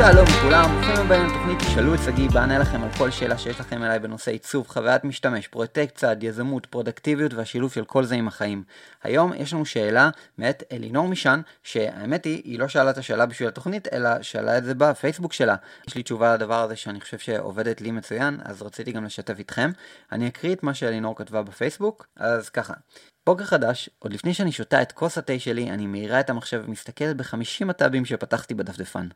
שלום לכולם, ברוכים הבאים לתוכנית תשאלו את שגיא, בענה לכם על כל שאלה שיש לכם אליי בנושא עיצוב, חוויית משתמש, פרויקט צעד, יזמות, פרודקטיביות והשילוב של כל זה עם החיים. היום יש לנו שאלה מאת אלינור מישן, שהאמת היא, היא לא שאלה את השאלה בשביל התוכנית, אלא שאלה את זה בפייסבוק שלה. יש לי תשובה לדבר הזה שאני חושב שעובדת לי מצוין, אז רציתי גם לשתף איתכם. אני אקריא את מה שאלינור כתבה בפייסבוק, אז ככה. בוקר חדש, עוד לפני שאני שותה את כוס התה שלי, אני מאירה את המחשב ומסתכלת בחמישים הטאבים שפתחתי בדפדפן.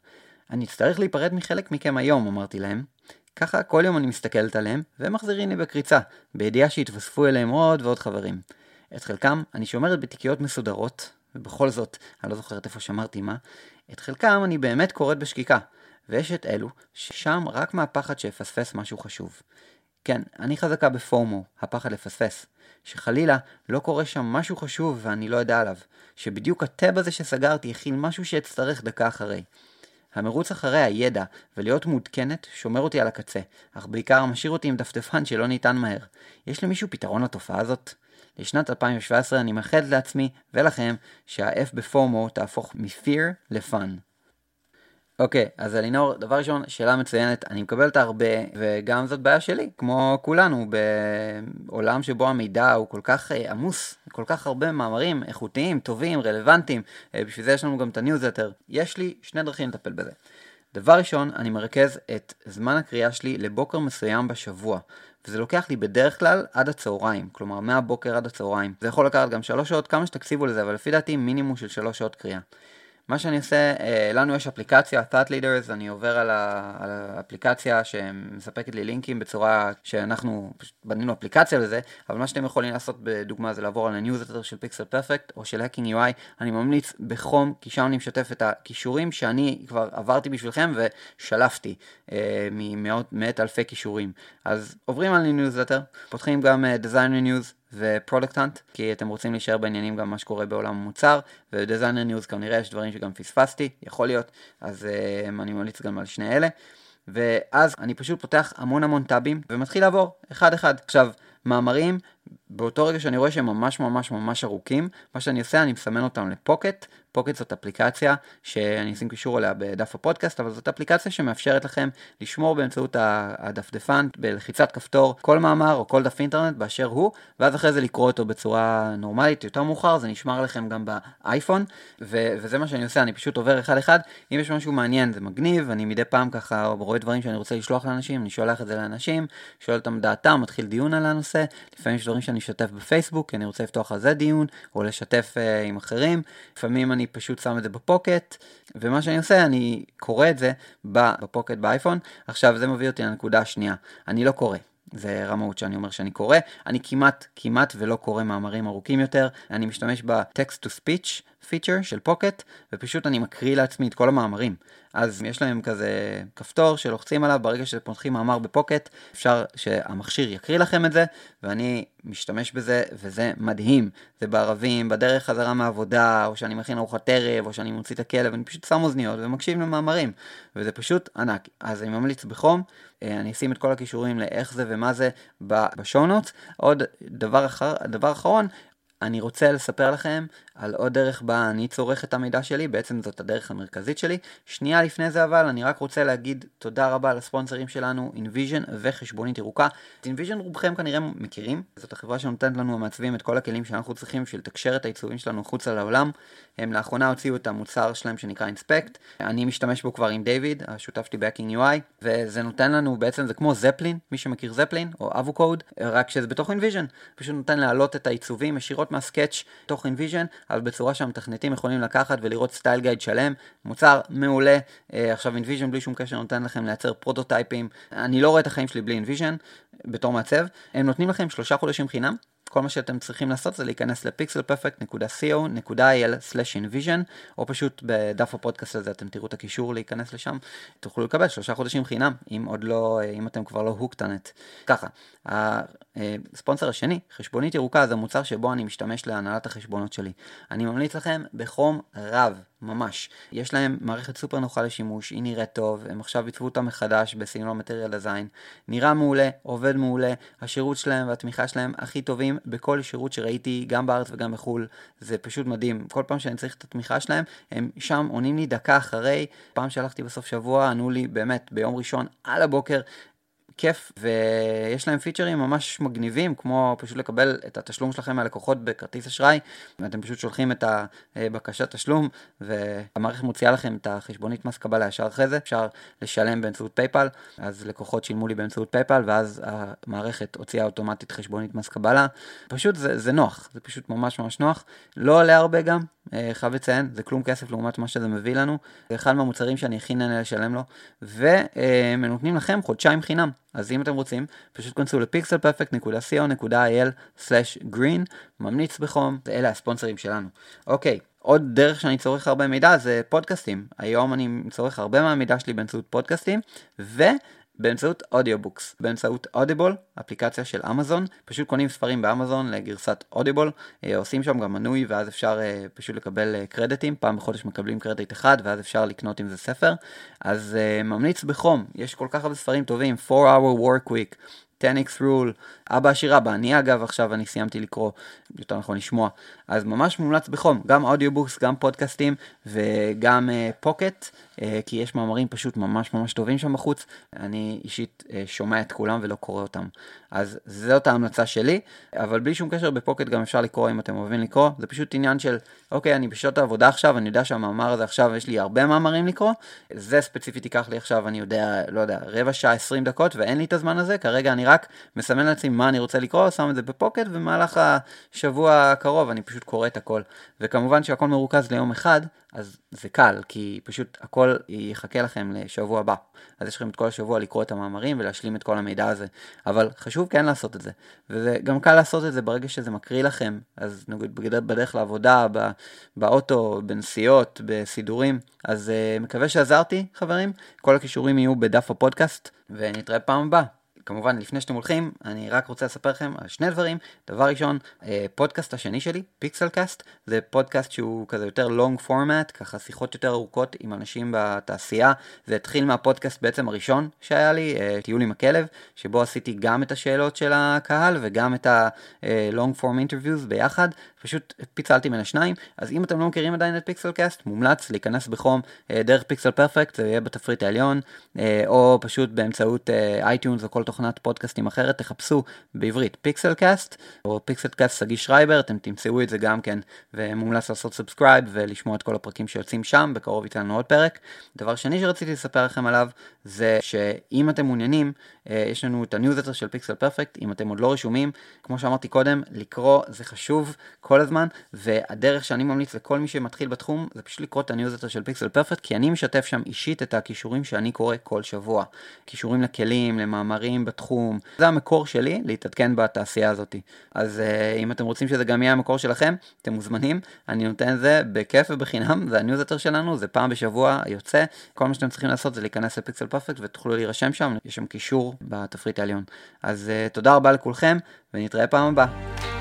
אני אצטרך להיפרד מחלק מכם היום, אמרתי להם. ככה כל יום אני מסתכלת עליהם, והם מחזירים לי בקריצה, בידיעה שהתווספו אליהם עוד ועוד חברים. את חלקם אני שומרת בתיקיות מסודרות, ובכל זאת, אני לא זוכרת איפה שמרתי מה, את חלקם אני באמת קוראת בשקיקה, ויש את אלו ששם רק מהפחד שאפספס משהו חשוב. כן, אני חזקה בפומו, הפחד לפספס. שחלילה לא קורה שם משהו חשוב ואני לא יודע עליו, שבדיוק הטאב הזה שסגרתי הכיל משהו שאצטרך דקה אחרי. המרוץ אחרי הידע ולהיות מעודכנת שומר אותי על הקצה, אך בעיקר משאיר אותי עם דפדפן שלא ניתן מהר. יש למישהו פתרון לתופעה הזאת? לשנת 2017 אני מאחד לעצמי ולכם שה-F בפומו תהפוך מ-fear ל-fun. אוקיי, okay, אז אלינור, דבר ראשון, שאלה מצוינת, אני מקבל אותה הרבה, וגם זאת בעיה שלי, כמו כולנו, בעולם שבו המידע הוא כל כך אה, עמוס, כל כך הרבה מאמרים איכותיים, טובים, רלוונטיים, אה, בשביל זה יש לנו גם את הניוזלטר. יש לי שני דרכים לטפל בזה. דבר ראשון, אני מרכז את זמן הקריאה שלי לבוקר מסוים בשבוע, וזה לוקח לי בדרך כלל עד הצהריים, כלומר מהבוקר עד הצהריים. זה יכול לקחת גם שלוש שעות, כמה שתקציבו לזה, אבל לפי דעתי מינימום של שלוש שעות קריאה. מה שאני עושה, אה, לנו יש אפליקציה, Thought Leaders, אני עובר על, ה, על האפליקציה שמספקת לי לינקים בצורה שאנחנו בנינו אפליקציה לזה, אבל מה שאתם יכולים לעשות בדוגמה זה לעבור על הניוזלטר של Pixel Perfect או של Hacking UI, אני ממליץ בחום, כי שם אני משתף את הקישורים שאני כבר עברתי בשבילכם ושלפתי אה, ממאות אלפי קישורים. אז עוברים על הניוזלטר, פותחים גם אה, Designer News, ו Product Hunt, כי אתם רוצים להישאר בעניינים גם מה שקורה בעולם המוצר, וב Designer News כנראה יש דברים שגם פספסתי, יכול להיות, אז אה, אני ממליץ גם על שני אלה. ואז אני פשוט פותח המון המון טאבים ומתחיל לעבור אחד אחד. עכשיו, מאמרים, באותו רגע שאני רואה שהם ממש ממש ממש ארוכים, מה שאני עושה, אני מסמן אותם לפוקט. פוקט זאת אפליקציה שאני אשים קישור אליה בדף הפודקאסט, אבל זאת אפליקציה שמאפשרת לכם לשמור באמצעות הדפדפן בלחיצת כפתור כל מאמר או כל דף אינטרנט באשר הוא, ואז אחרי זה לקרוא אותו בצורה נורמלית יותר מאוחר, זה נשמר לכם גם באייפון, ו- וזה מה שאני עושה, אני פשוט עובר אחד אחד, אם יש משהו מעניין זה מגניב, אני מדי פעם ככה רואה דברים שאני רוצה לשלוח לאנשים, אני שולח את זה לאנשים, שואל אותם דעתם, מתחיל דיון על הנושא, לפעמים יש דברים שאני אשתף בפייסבוק, כי אני רוצה לפתוח על זה דיון, או לשתף uh, עם אחרים, לפעמים אני פשוט שם את זה בפוקט, ומה שאני עושה, אני קורא את זה בפוקט באייפון. עכשיו זה מביא אותי לנקודה השנייה, אני לא קורא. זה רמאות שאני אומר שאני קורא, אני כמעט, כמעט ולא קורא מאמרים ארוכים יותר, אני משתמש ב-text to speech פיצ'ר של פוקט, ופשוט אני מקריא לעצמי את כל המאמרים. אז יש להם כזה כפתור שלוחצים עליו, ברגע שפותחים מאמר בפוקט, אפשר שהמכשיר יקריא לכם את זה, ואני משתמש בזה, וזה מדהים. זה בערבים, בדרך חזרה מהעבודה, או שאני מכין ארוחת ערב, או שאני מוציא את הכלב, אני פשוט שם אוזניות ומקשיב למאמרים, וזה פשוט ענק. אז אני ממליץ בחום, אה, אני אשים את כל הכישורים לאיך זה ומה זה בשואו נוטס. עוד דבר, אחר, דבר אחרון, אני רוצה לספר לכם על עוד דרך בה אני צורך את המידע שלי, בעצם זאת הדרך המרכזית שלי. שנייה לפני זה אבל, אני רק רוצה להגיד תודה רבה לספונסרים שלנו, InVision וחשבונית ירוקה. את InVision רובכם כנראה מכירים, זאת החברה שנותנת לנו המעצבים את כל הכלים שאנחנו צריכים בשביל לתקשר את העיצובים שלנו החוצה לעולם. הם לאחרונה הוציאו את המוצר שלהם שנקרא אינספקט, אני משתמש בו כבר עם דיוויד, השותף שלי ב-Hacking UI, וזה נותן לנו בעצם, זה כמו זפלין, מי שמכיר זפלין, או אבו קוד, רק שזה בתוך InVision, פשוט נותן להעלות את העיצובים ישירות מה Sketch לתוך InVision, אבל בצורה שהמתכנתים יכולים לקחת ולראות style guide שלם, מוצר מעולה, אה, עכשיו InVision בלי שום קשר נותן לכם לייצר פרוטוטייפים, אני לא רואה את החיים שלי בלי InVision, בתור מעצב, הם נותנים לכם שלושה חודשים חינם, כל מה שאתם צריכים לעשות זה להיכנס ל-pixelperfect.co.il/invision או פשוט בדף הפודקאסט הזה אתם תראו את הקישור להיכנס לשם, תוכלו לקבל שלושה חודשים חינם, אם עוד לא, אם אתם כבר לא הוקטנט. ככה, הספונסר השני, חשבונית ירוקה, זה מוצר שבו אני משתמש להנהלת החשבונות שלי. אני ממליץ לכם בחום רב, ממש. יש להם מערכת סופר נוחה לשימוש, היא נראית טוב, הם עכשיו עיצבו אותה מחדש בסגנון מטריאל דזיין. נראה מעולה, עובד מעולה, השירות שלהם והתמיכה שלהם הכי טובים בכל שירות שראיתי, גם בארץ וגם בחו"ל. זה פשוט מדהים. כל פעם שאני צריך את התמיכה שלהם, הם שם עונים לי דקה אחרי. פעם שהלכתי בסוף שבוע, ענו לי באמת ביום ראשון על הבוקר, כיף, ויש להם פיצ'רים ממש מגניבים, כמו פשוט לקבל את התשלום שלכם מהלקוחות בכרטיס אשראי, ואתם פשוט שולחים את הבקשת תשלום, והמערכת מוציאה לכם את החשבונית מס קבלה ישר אחרי זה, אפשר לשלם באמצעות PayPal, אז לקוחות שילמו לי באמצעות PayPal, ואז המערכת הוציאה אוטומטית חשבונית מס קבלה, פשוט זה, זה נוח, זה פשוט ממש ממש נוח, לא עולה הרבה גם, אה, חייב לציין, זה כלום כסף לעומת מה שזה מביא לנו, זה אחד מהמוצרים שאני הכי נהנה לשלם לו, והם נותנים לכם חודשיים חינם. אז אם אתם רוצים, פשוט כנסו ל pixelperfect.co.il/green, ממליץ בחום, ואלה הספונסרים שלנו. אוקיי, עוד דרך שאני צורך הרבה מידע זה פודקאסטים. היום אני צורך הרבה מהמידע שלי באמצעות פודקאסטים, ו... באמצעות audiobooks, באמצעות Audible, אפליקציה של אמזון, פשוט קונים ספרים באמזון לגרסת Audible, אה, עושים שם גם מנוי ואז אפשר אה, פשוט לקבל אה, קרדיטים, פעם בחודש מקבלים קרדיט אחד ואז אפשר לקנות עם זה ספר, אז ממליץ בחום, יש כל כך הרבה ספרים טובים, 4-hour work week, 10x rule, אבא עשיר אבא עני, אגב עכשיו אני סיימתי לקרוא, יותר נכון לשמוע, אז ממש מומלץ בחום, גם audiobooks, גם פודקאסטים וגם Pocket, אה, כי יש מאמרים פשוט ממש ממש טובים שם בחוץ, אני אישית אה, שומע את כולם ולא קורא אותם. אז זאת ההמלצה שלי, אבל בלי שום קשר ב Pocket גם אפשר לקרוא אם אתם אוהבים לקרוא, זה פשוט עניין של, אוקיי, אני בשעות העבודה עכשיו, אני יודע שהמאמר הזה עכשיו, יש לי הרבה מאמרים לקרוא, זה ספציפית ייקח לי עכשיו, אני יודע, לא יודע, רבע שעה, 20 דקות, ואין לי את הזמן הזה, כרגע אני רק מסמן לעצמי מה אני רוצה לקרוא, שם את זה בפוקט, ובמהלך השבוע הקרוב אני פשוט קורא את הכל. וכמובן שהכל מרוכז ליום אחד, אז זה קל, כי פשוט הכל יחכה לכם לשבוע הבא. אז יש לכם את כל השבוע לקרוא את המאמרים ולהשלים את כל המידע הזה. אבל חשוב כן לעשות את זה. וזה גם קל לעשות את זה ברגע שזה מקריא לכם, אז נגיד בדרך לעבודה, באוטו, בנסיעות, בסידורים. אז אה, מקווה שעזרתי, חברים. כל הקישורים יהיו בדף הפודקאסט, ונתראה פעם הבאה. כמובן, לפני שאתם הולכים, אני רק רוצה לספר לכם על שני דברים. דבר ראשון, אה, פודקאסט השני שלי, Pixel Cast, זה פודקאסט שהוא כזה יותר long format, ככה שיחות יותר ארוכות עם אנשים בתעשייה. זה התחיל מהפודקאסט בעצם הראשון שהיה לי, אה, טיול עם הכלב, שבו עשיתי גם את השאלות של הקהל וגם את ה-long form interviews ביחד, פשוט פיצלתי בין השניים. אז אם אתם לא מכירים עדיין את Pixel Cast, מומלץ להיכנס בחום אה, דרך Pixel Perfect, זה יהיה בתפריט העליון, או פשוט באמצעות iTunes או כל תוכנת פודקאסטים אחרת, תחפשו בעברית פיקסל קאסט, או פיקסל קאסט סגי שרייבר, אתם תמצאו את זה גם כן, ומומלץ לעשות subscribe ולשמוע את כל הפרקים שיוצאים שם, בקרוב יצא לנו עוד פרק. דבר שני שרציתי לספר לכם עליו, זה שאם אתם מעוניינים, אה, יש לנו את הניוזלטר של Pixel Perfect, אם אתם עוד לא רשומים, כמו שאמרתי קודם, לקרוא זה חשוב כל הזמן, והדרך שאני ממליץ לכל מי שמתחיל בתחום, זה פשוט לקרוא את הניוזלטר של Pixel Perfect, כי אני משתף שם אישית את הקישורים שאני קורא כל שבוע. קישורים לכלים, למאמרים בתחום, זה המקור שלי להתעדכן בתעשייה הזאת. אז אה, אם אתם רוצים שזה גם יהיה המקור שלכם, אתם מוזמנים, אני נותן את זה בכיף ובחינם, זה הניוזטר שלנו, זה פעם בשבוע יוצא, כל מה שאתם צריכים לעשות זה להיכנס לפיקסל פרפקט ותוכלו להירשם שם, יש שם קישור בתפריט העליון. אז uh, תודה רבה לכולכם, ונתראה פעם הבאה.